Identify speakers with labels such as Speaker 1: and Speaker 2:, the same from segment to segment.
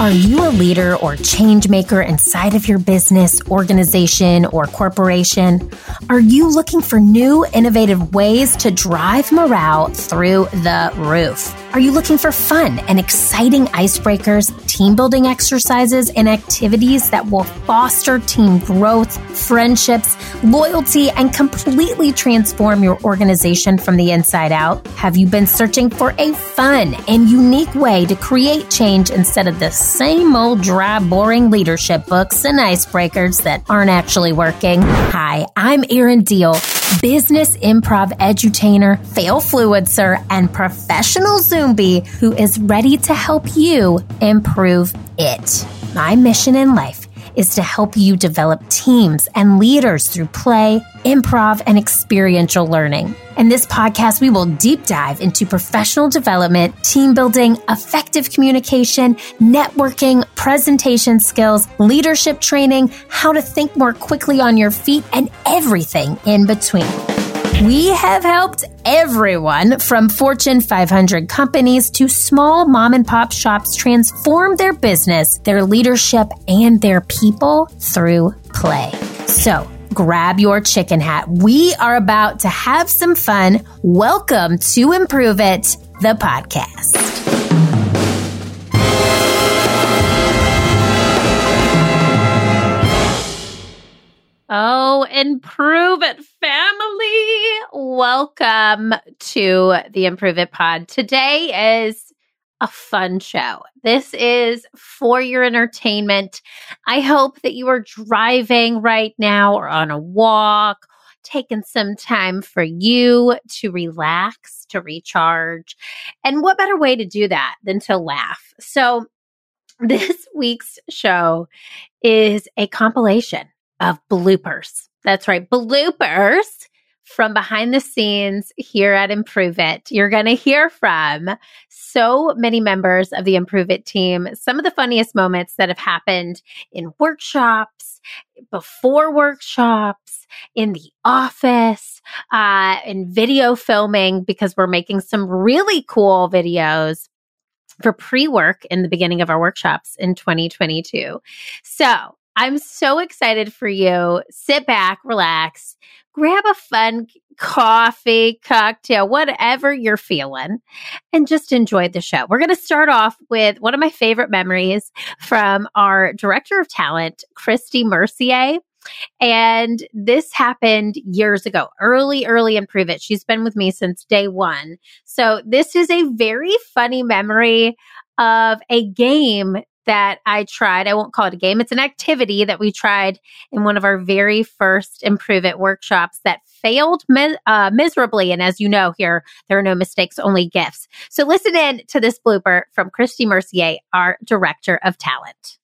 Speaker 1: Are you a leader or change maker inside of your business, organization, or corporation? Are you looking for new, innovative ways to drive morale through the roof? Are you looking for fun and exciting icebreakers, team building exercises, and activities that will foster team growth, friendships, loyalty, and completely transform your organization from the inside out? Have you been searching for a fun and unique way to create change instead of the same old dry, boring leadership books and icebreakers that aren't actually working? Hi, I'm Erin Diehl business improv edutainer, fail fluencer, and professional Zombie who is ready to help you improve it. My mission in life is to help you develop teams and leaders through play, improv, and experiential learning. In this podcast, we will deep dive into professional development, team building, effective communication, networking, presentation skills, leadership training, how to think more quickly on your feet, and everything in between. We have helped everyone from Fortune 500 companies to small mom and pop shops transform their business, their leadership, and their people through play. So, grab your chicken hat. We are about to have some fun. Welcome to Improve It, the podcast. Oh, improve it. Welcome to the Improve It Pod. Today is a fun show. This is for your entertainment. I hope that you are driving right now or on a walk, taking some time for you to relax, to recharge. And what better way to do that than to laugh? So, this week's show is a compilation of bloopers. That's right, bloopers from behind the scenes here at Improve It. You're going to hear from so many members of the Improve It team, some of the funniest moments that have happened in workshops, before workshops, in the office, uh, in video filming, because we're making some really cool videos for pre work in the beginning of our workshops in 2022. So, I'm so excited for you. Sit back, relax, grab a fun coffee, cocktail, whatever you're feeling, and just enjoy the show. We're going to start off with one of my favorite memories from our director of talent, Christy Mercier. And this happened years ago, early, early Improve It. She's been with me since day one. So this is a very funny memory of a game that I tried. I won't call it a game. It's an activity that we tried in one of our very first Improve It workshops that failed mi- uh, miserably. And as you know, here, there are no mistakes, only gifts. So listen in to this blooper from Christy Mercier, our director of talent.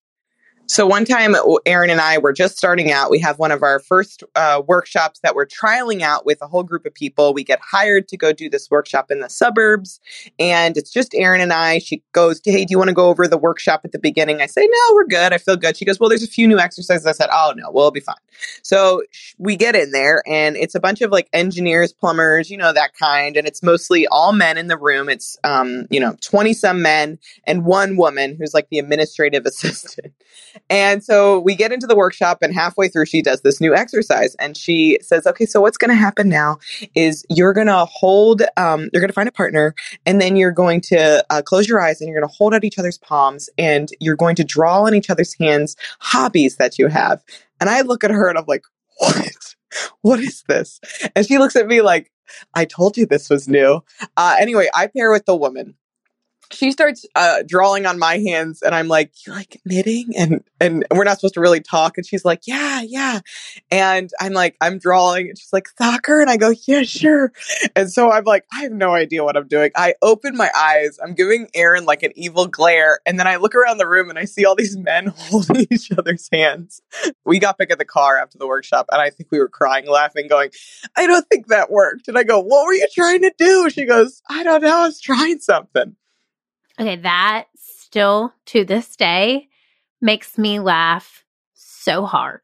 Speaker 2: So one time, Erin and I were just starting out. We have one of our first uh, workshops that we're trialing out with a whole group of people. We get hired to go do this workshop in the suburbs, and it's just Erin and I. She goes, "Hey, do you want to go over the workshop at the beginning?" I say, "No, we're good. I feel good." She goes, "Well, there's a few new exercises." I said, "Oh no, we'll be fine." So we get in there, and it's a bunch of like engineers, plumbers, you know that kind, and it's mostly all men in the room. It's um, you know, twenty some men and one woman who's like the administrative assistant. And so we get into the workshop, and halfway through, she does this new exercise. And she says, Okay, so what's going to happen now is you're going to hold, um, you're going to find a partner, and then you're going to uh, close your eyes and you're going to hold out each other's palms, and you're going to draw on each other's hands hobbies that you have. And I look at her and I'm like, What? What is this? And she looks at me like, I told you this was new. Uh, anyway, I pair with the woman she starts uh, drawing on my hands and i'm like you like knitting? And and we're not supposed to really talk and she's like yeah yeah. And i'm like i'm drawing and she's like soccer? And i go yeah sure. And so i'm like i have no idea what i'm doing. I open my eyes i'm giving Erin like an evil glare and then i look around the room and i see all these men holding each other's hands. We got back at the car after the workshop and i think we were crying laughing going i don't think that worked. And i go what were you trying to do? She goes i don't know i was trying something
Speaker 1: Okay, that still to this day makes me laugh so hard.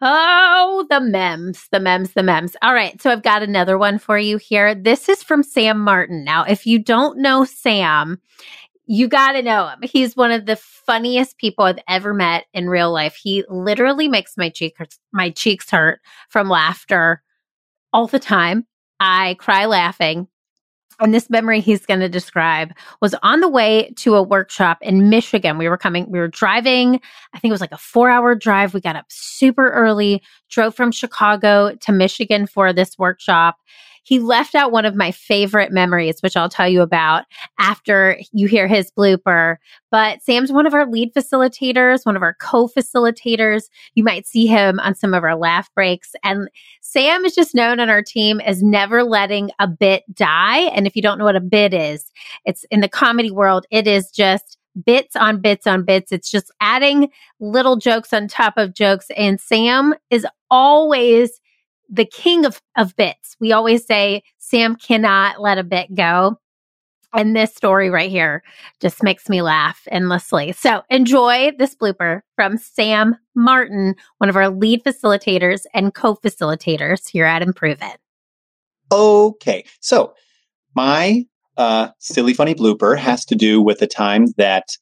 Speaker 1: Oh, the memes, the memes, the memes. All right. So I've got another one for you here. This is from Sam Martin. Now, if you don't know Sam, You got to know him. He's one of the funniest people I've ever met in real life. He literally makes my cheeks my cheeks hurt from laughter all the time. I cry laughing. And this memory he's going to describe was on the way to a workshop in Michigan. We were coming, we were driving, I think it was like a four hour drive. We got up super early, drove from Chicago to Michigan for this workshop he left out one of my favorite memories, which I'll tell you about after you hear his blooper. But Sam's one of our lead facilitators, one of our co facilitators. You might see him on some of our laugh breaks. And Sam is just known on our team as never letting a bit die. And if you don't know what a bit is, it's in the comedy world, it is just bits on bits on bits. It's just adding little jokes on top of jokes. And Sam is always the king of, of bits. We always say Sam cannot let a bit go. And this story right here just makes me laugh endlessly. So enjoy this blooper from Sam Martin, one of our lead facilitators and co facilitators here at Improve It.
Speaker 3: Okay. So my uh, silly, funny blooper has to do with the time that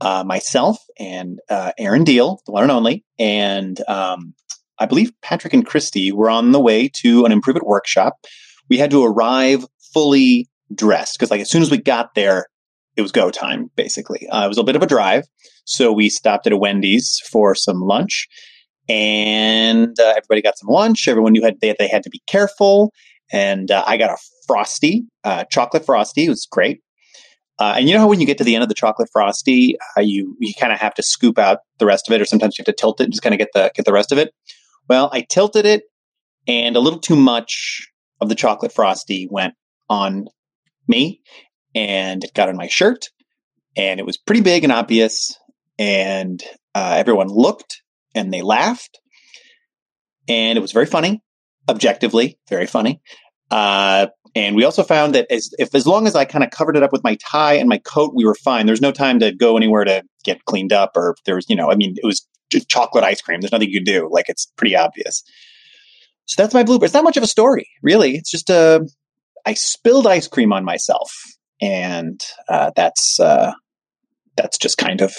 Speaker 3: uh, myself and uh, Erin Diehl, the one and only, and um, I believe Patrick and Christy were on the way to an Improve It workshop. We had to arrive fully dressed because, like, as soon as we got there, it was go time, basically. Uh, it was a bit of a drive. So we stopped at a Wendy's for some lunch and uh, everybody got some lunch. Everyone knew had, they, they had to be careful. And uh, I got a frosty, uh, chocolate frosty. It was great. Uh, and you know how when you get to the end of the chocolate frosty, uh, you you kind of have to scoop out the rest of it, or sometimes you have to tilt it and just kind of get the get the rest of it. Well, I tilted it and a little too much of the chocolate frosty went on me and it got on my shirt and it was pretty big and obvious and uh, everyone looked and they laughed and it was very funny objectively very funny uh, and we also found that as if as long as I kind of covered it up with my tie and my coat, we were fine. There's no time to go anywhere to get cleaned up, or there's you know, I mean, it was chocolate ice cream. There's nothing you can do. Like it's pretty obvious. So that's my blooper. It's not much of a story, really. It's just a uh, I spilled ice cream on myself, and uh, that's uh, that's just kind of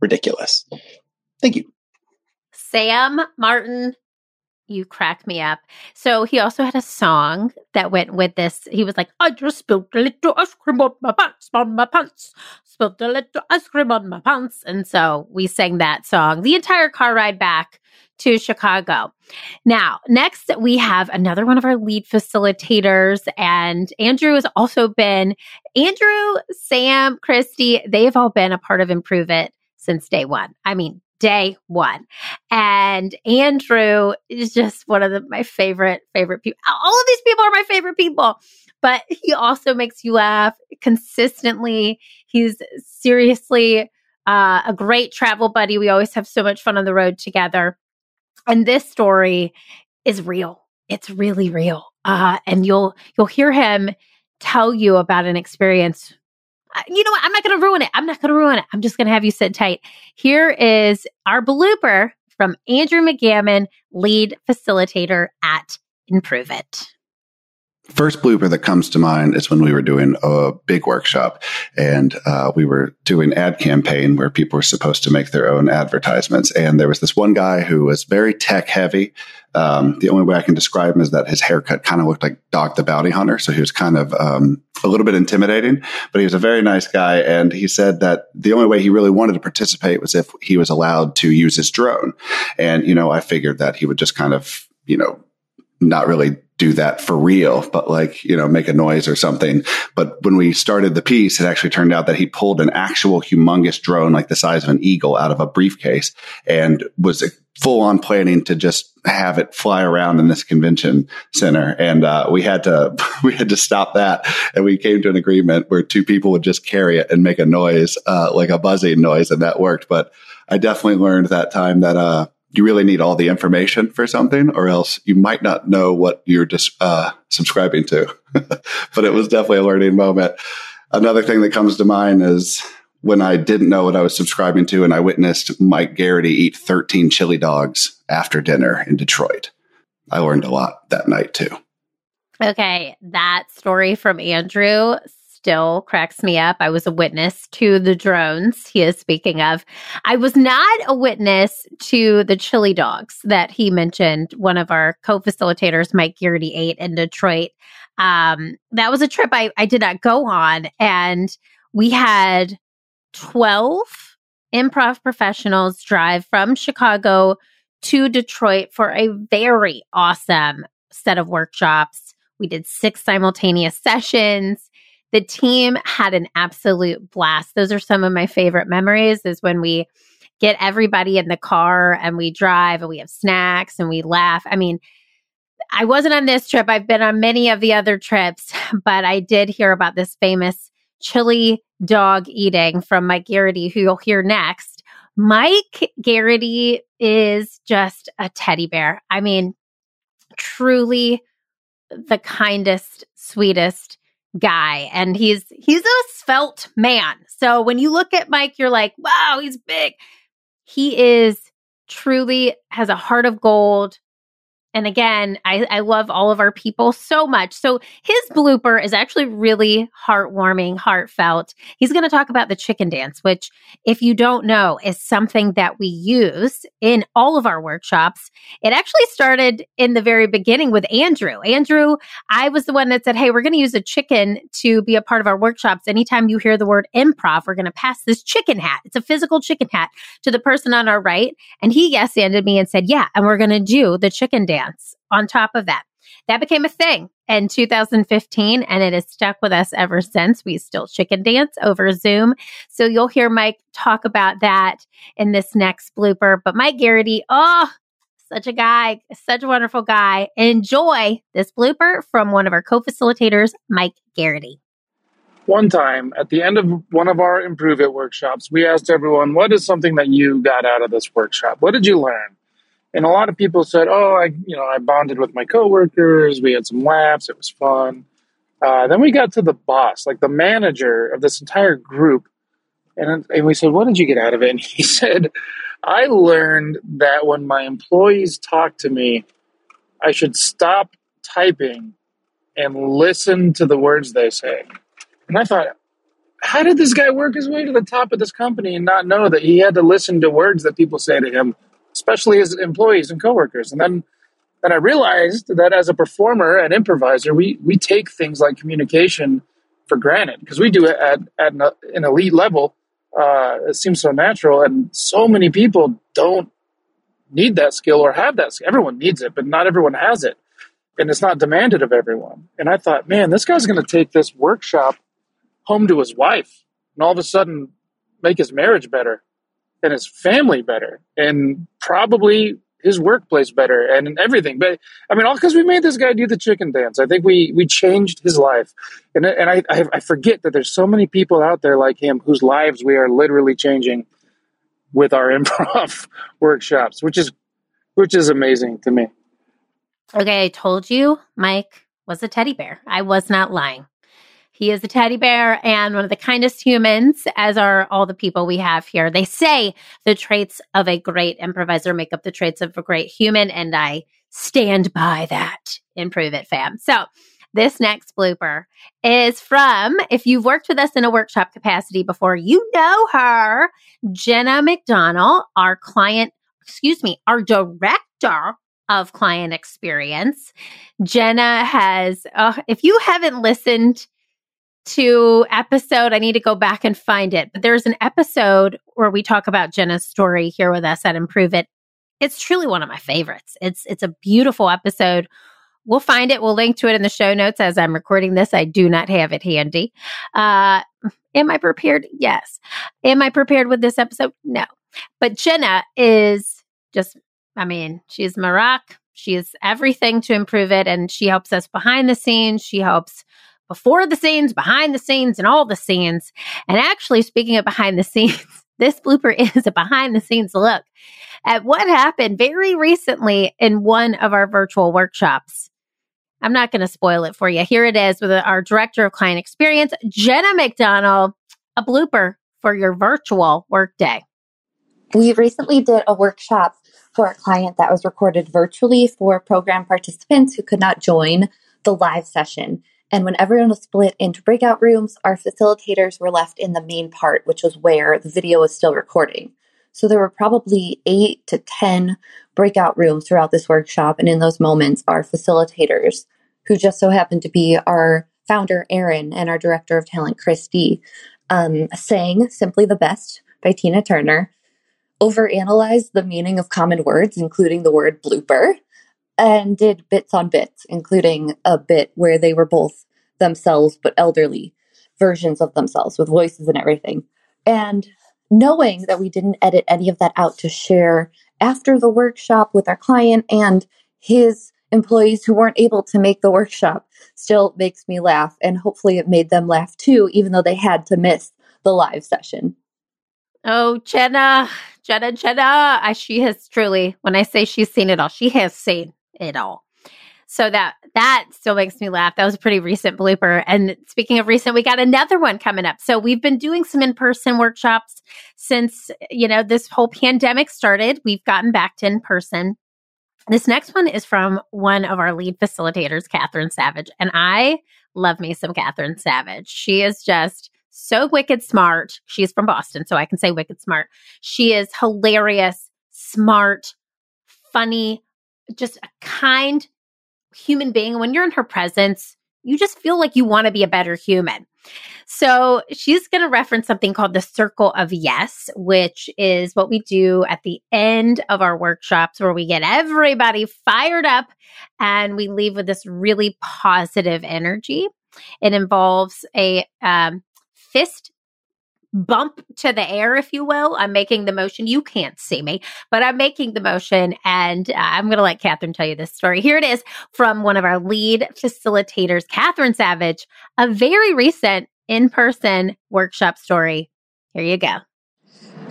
Speaker 3: ridiculous. Thank you,
Speaker 1: Sam Martin. You crack me up. So he also had a song that went with this. He was like, I just spilled a little ice cream on my pants, on my pants, spilled a little ice cream on my pants. And so we sang that song the entire car ride back to Chicago. Now, next we have another one of our lead facilitators, and Andrew has also been, Andrew, Sam, Christy, they've all been a part of Improve It since day one. I mean, day one. And Andrew is just one of the, my favorite, favorite people. All of these people are my favorite people, but he also makes you laugh consistently. He's seriously uh, a great travel buddy. We always have so much fun on the road together. And this story is real. It's really real. Uh, and you'll you'll hear him tell you about an experience you know what? I'm not going to ruin it. I'm not going to ruin it. I'm just going to have you sit tight. Here is our blooper from Andrew McGammon, lead facilitator at Improve It.
Speaker 4: First blooper that comes to mind is when we were doing a big workshop and uh, we were doing ad campaign where people were supposed to make their own advertisements. And there was this one guy who was very tech heavy. Um, the only way I can describe him is that his haircut kind of looked like Dog the Bounty Hunter. So he was kind of um, a little bit intimidating, but he was a very nice guy. And he said that the only way he really wanted to participate was if he was allowed to use his drone. And, you know, I figured that he would just kind of, you know, not really do that for real, but like, you know, make a noise or something. But when we started the piece, it actually turned out that he pulled an actual humongous drone, like the size of an eagle out of a briefcase and was full on planning to just have it fly around in this convention center. And, uh, we had to, we had to stop that. And we came to an agreement where two people would just carry it and make a noise, uh, like a buzzing noise. And that worked. But I definitely learned that time that, uh, you really need all the information for something, or else you might not know what you're just uh, subscribing to. but it was definitely a learning moment. Another thing that comes to mind is when I didn't know what I was subscribing to, and I witnessed Mike Garrity eat 13 chili dogs after dinner in Detroit. I learned a lot that night too.
Speaker 1: Okay, that story from Andrew still cracks me up. I was a witness to the drones he is speaking of. I was not a witness to the chili dogs that he mentioned. One of our co facilitators, Mike Garrity, ate in Detroit. Um, that was a trip I, I did not go on. And we had 12 improv professionals drive from Chicago to Detroit for a very awesome set of workshops. We did six simultaneous sessions. The team had an absolute blast. Those are some of my favorite memories is when we get everybody in the car and we drive and we have snacks and we laugh. I mean, I wasn't on this trip. I've been on many of the other trips, but I did hear about this famous chili dog eating from Mike Garrity, who you'll hear next. Mike Garrity is just a teddy bear. I mean, truly the kindest, sweetest guy. And he's he's a svelte man. So when you look at Mike, you're like, wow, he's big. He is truly has a heart of gold, and again, I, I love all of our people so much. So his blooper is actually really heartwarming, heartfelt. He's going to talk about the chicken dance, which, if you don't know, is something that we use in all of our workshops. It actually started in the very beginning with Andrew. Andrew, I was the one that said, Hey, we're going to use a chicken to be a part of our workshops. Anytime you hear the word improv, we're going to pass this chicken hat. It's a physical chicken hat to the person on our right. And he yes ended me and said, Yeah, and we're going to do the chicken dance dance on top of that. That became a thing in 2015 and it has stuck with us ever since. We still chicken dance over Zoom. So you'll hear Mike talk about that in this next blooper. But Mike Garrity, oh, such a guy, such a wonderful guy. Enjoy this blooper from one of our co facilitators, Mike Garrity.
Speaker 5: One time at the end of one of our Improve It workshops, we asked everyone, What is something that you got out of this workshop? What did you learn? And a lot of people said, "Oh, I, you know, I bonded with my coworkers. We had some laughs. It was fun." Uh, then we got to the boss, like the manager of this entire group, and and we said, "What did you get out of it?" And he said, "I learned that when my employees talk to me, I should stop typing and listen to the words they say." And I thought, how did this guy work his way to the top of this company and not know that he had to listen to words that people say to him especially as employees and coworkers. And then then I realized that as a performer and improviser, we we take things like communication for granted because we do it at at an, elite level. Uh, it seems so natural, and so many people don't need that skill or have that. Skill. Everyone needs it, but not everyone has it, and it's not demanded of everyone. And I thought, man, this guy's going to take this workshop home to his wife, and all of a sudden make his marriage better and his family better and probably his workplace better and everything. But I mean, all because we made this guy do the chicken dance. I think we we changed his life, and and I I forget that there's so many people out there like him whose lives we are literally changing with our improv workshops, which is which is amazing to me.
Speaker 1: Okay, I told you, Mike was a teddy bear. I was not lying. He is a teddy bear and one of the kindest humans, as are all the people we have here. They say the traits of a great improviser make up the traits of a great human, and I stand by that. Improve it, fam. So, this next blooper is from, if you've worked with us in a workshop capacity before, you know her, Jenna McDonald, our client, excuse me, our director of client experience. Jenna has, uh, if you haven't listened to episode, I need to go back and find it, but there's an episode where we talk about Jenna's story here with us at Improve It. It's truly one of my favorites. It's it's a beautiful episode. We'll find it. We'll link to it in the show notes as I'm recording this. I do not have it handy. Uh, am I prepared? Yes. Am I prepared with this episode? No. But Jenna is just, I mean, she's Marak. She is everything to improve it. And she helps us behind the scenes. She helps before the scenes, behind the scenes, and all the scenes. And actually, speaking of behind the scenes, this blooper is a behind the scenes look at what happened very recently in one of our virtual workshops. I'm not going to spoil it for you. Here it is with our director of client experience, Jenna McDonald, a blooper for your virtual workday.
Speaker 6: We recently did a workshop for a client that was recorded virtually for program participants who could not join the live session. And when everyone was split into breakout rooms, our facilitators were left in the main part, which was where the video was still recording. So there were probably eight to 10 breakout rooms throughout this workshop. And in those moments, our facilitators, who just so happened to be our founder, Erin, and our director of talent, Christy, um, sang Simply the Best by Tina Turner, overanalyzed the meaning of common words, including the word blooper, and did bits on bits, including a bit where they were both themselves but elderly versions of themselves with voices and everything. And knowing that we didn't edit any of that out to share after the workshop with our client and his employees who weren't able to make the workshop still makes me laugh. And hopefully it made them laugh too, even though they had to miss the live session.
Speaker 1: Oh, Jenna, Jenna, Jenna. She has truly, when I say she's seen it all, she has seen it all. So that that still makes me laugh. That was a pretty recent blooper. And speaking of recent, we got another one coming up. So we've been doing some in-person workshops since, you know, this whole pandemic started. We've gotten back to in-person. This next one is from one of our lead facilitators, Catherine Savage. And I love me some Catherine Savage. She is just so wicked smart. She's from Boston, so I can say wicked smart. She is hilarious, smart, funny, just a kind human being. When you're in her presence, you just feel like you want to be a better human. So she's going to reference something called the circle of yes, which is what we do at the end of our workshops where we get everybody fired up and we leave with this really positive energy. It involves a um, fist bump to the air, if you will. I'm making the motion. You can't see me, but I'm making the motion. And uh, I'm going to let Catherine tell you this story. Here it is from one of our lead facilitators, Catherine Savage, a very recent in person workshop story. Here you go.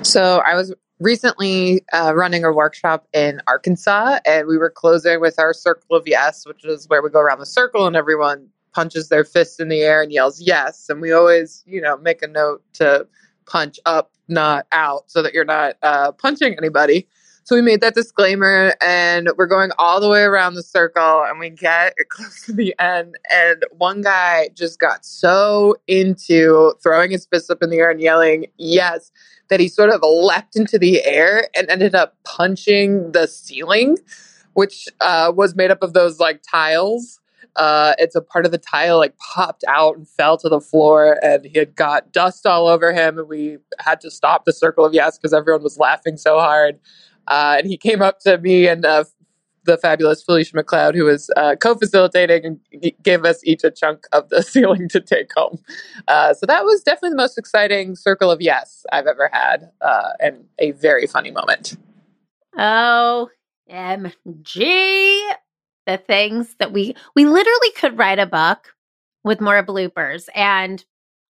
Speaker 2: So I was recently uh, running a workshop in Arkansas, and we were closing with our circle of yes, which is where we go around the circle and everyone punches their fist in the air and yells yes. And we always, you know, make a note to punch up, not out, so that you're not uh, punching anybody. So we made that disclaimer and we're going all the way around the circle and we get close to the end. And one guy just got so into throwing his fist up in the air and yelling, yes, that he sort of leapt into the air and ended up punching the ceiling, which uh, was made up of those like tiles uh, it's a part of the tile like popped out and fell to the floor, and he had got dust all over him, and we had to stop the circle of yes because everyone was laughing so hard. Uh, and he came up to me and uh, the fabulous Felicia McLeod, who was uh, co-facilitating, and gave us each a chunk of the ceiling to take home. Uh, so that was definitely the most exciting circle of yes I've ever had, uh, and a very funny moment.
Speaker 1: Oh, MG the things that we we literally could write a book with more bloopers and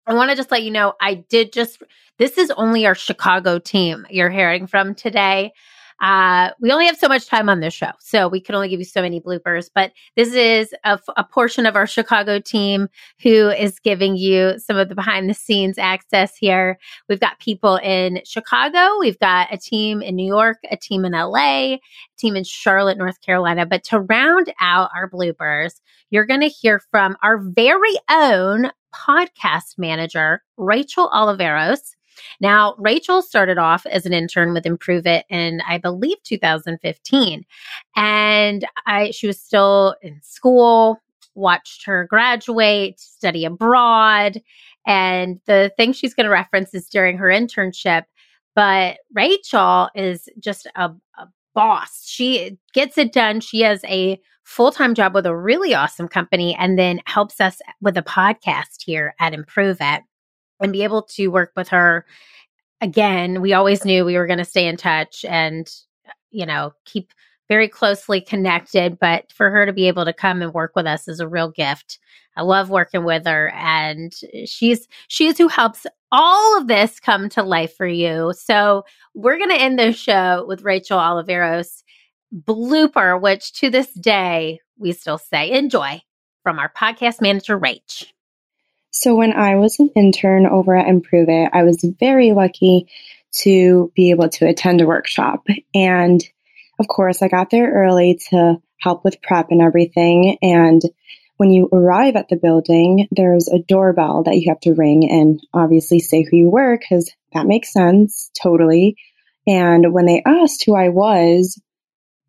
Speaker 1: I want to just let you know I did just this is only our Chicago team you're hearing from today. Uh, we only have so much time on this show, so we can only give you so many bloopers. But this is a, portion of our Chicago team who is giving you some of the behind the scenes access here. We've got people in Chicago, we've got a team in New York, a team in LA, a team in Charlotte, North Carolina. But to round out our bloopers, you're going to hear from our very own podcast manager, Rachel Oliveros. Now, Rachel started off as an intern with Improve It in, I believe, 2015. And I, she was still in school, watched her graduate, study abroad. And the thing she's going to reference is during her internship. But Rachel is just a, a boss. She gets it done. She has a full time job with a really awesome company and then helps us with a podcast here at Improve It and be able to work with her. Again we always knew we were going to stay in touch and you know keep very closely connected but for her to be able to come and work with us is a real gift. I love working with her and she's she's who helps all of this come to life for you. So we're going to end this show with rachel oliveros blooper which to this day we still say enjoy from our podcast manager rach
Speaker 7: so when I was an intern over at Improve It, I was very lucky to be able to attend a workshop. And of course, I got there early to help with prep and everything. And when you arrive at the building, there's a doorbell that you have to ring and obviously say who you were because that makes sense totally. And when they asked who I was,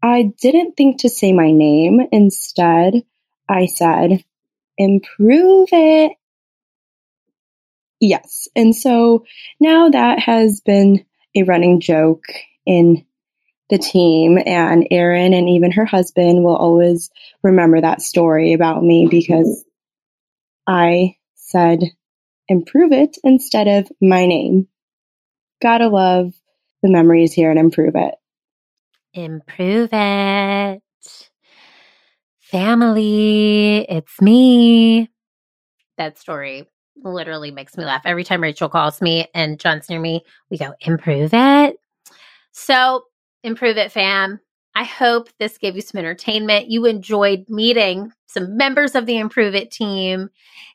Speaker 7: I didn't think to say my name. Instead, I said, improve it. Yes. And so now that has been a running joke in the team and Erin and even her husband will always remember that story about me mm-hmm. because I said improve it instead of my name. Gotta love the memories here and improve it.
Speaker 1: Improve it. Family, it's me. That story literally makes me laugh. Every time Rachel calls me and John's near me, we go, improve it. So, improve it, fam. I hope this gave you some entertainment. You enjoyed meeting some members of the Improve It team.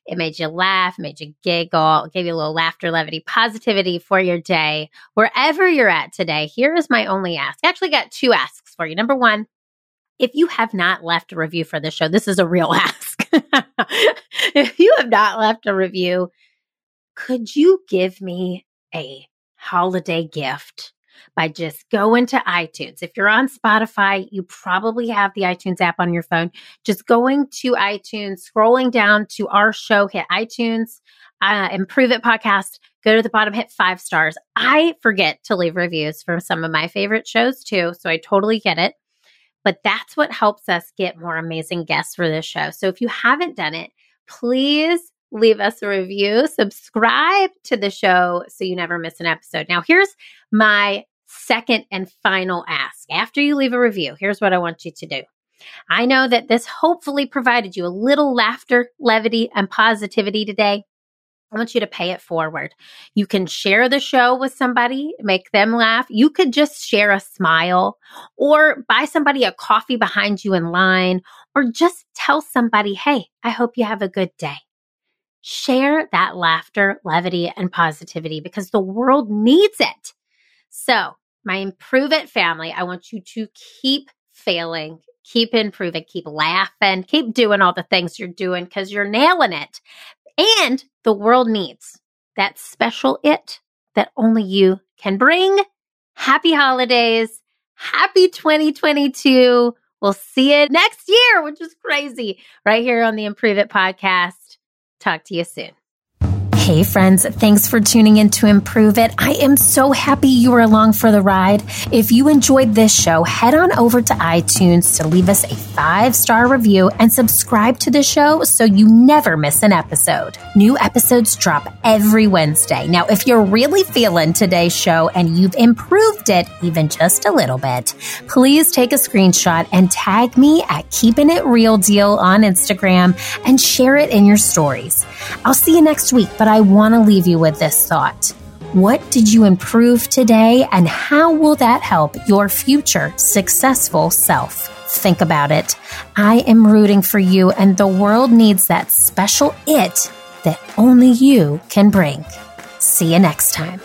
Speaker 1: It made you laugh, made you giggle, gave you a little laughter, levity, positivity for your day. Wherever you're at today, here is my only ask. I actually got two asks for you. Number one, if you have not left a review for the show, this is a real ask. if you have not left a review, could you give me a holiday gift? by just going to iTunes. If you're on Spotify, you probably have the iTunes app on your phone. Just going to iTunes, scrolling down to our show, hit iTunes, uh, Improve It podcast, go to the bottom, hit five stars. I forget to leave reviews for some of my favorite shows too, so I totally get it. But that's what helps us get more amazing guests for this show. So if you haven't done it, please leave us a review, subscribe to the show so you never miss an episode. Now, here's my second and final ask. After you leave a review, here's what I want you to do. I know that this hopefully provided you a little laughter, levity, and positivity today. I want you to pay it forward. You can share the show with somebody, make them laugh. You could just share a smile or buy somebody a coffee behind you in line or just tell somebody, hey, I hope you have a good day. Share that laughter, levity, and positivity because the world needs it. So my Improve It family, I want you to keep failing, keep improving, keep laughing, keep doing all the things you're doing because you're nailing it. And the world needs that special it that only you can bring. Happy holidays. Happy 2022. We'll see you next year, which is crazy, right here on the Improve It podcast. Talk to you soon. Hey, friends, thanks for tuning in to Improve It. I am so happy you were along for the ride. If you enjoyed this show, head on over to iTunes to leave us a five star review and subscribe to the show so you never miss an episode. New episodes drop every Wednesday. Now, if you're really feeling today's show and you've improved it even just a little bit, please take a screenshot and tag me at Keeping It Real Diehl on Instagram and share it in your stories. I'll see you next week, but I I want to leave you with this thought. What did you improve today, and how will that help your future successful self? Think about it. I am rooting for you, and the world needs that special it that only you can bring. See you next time.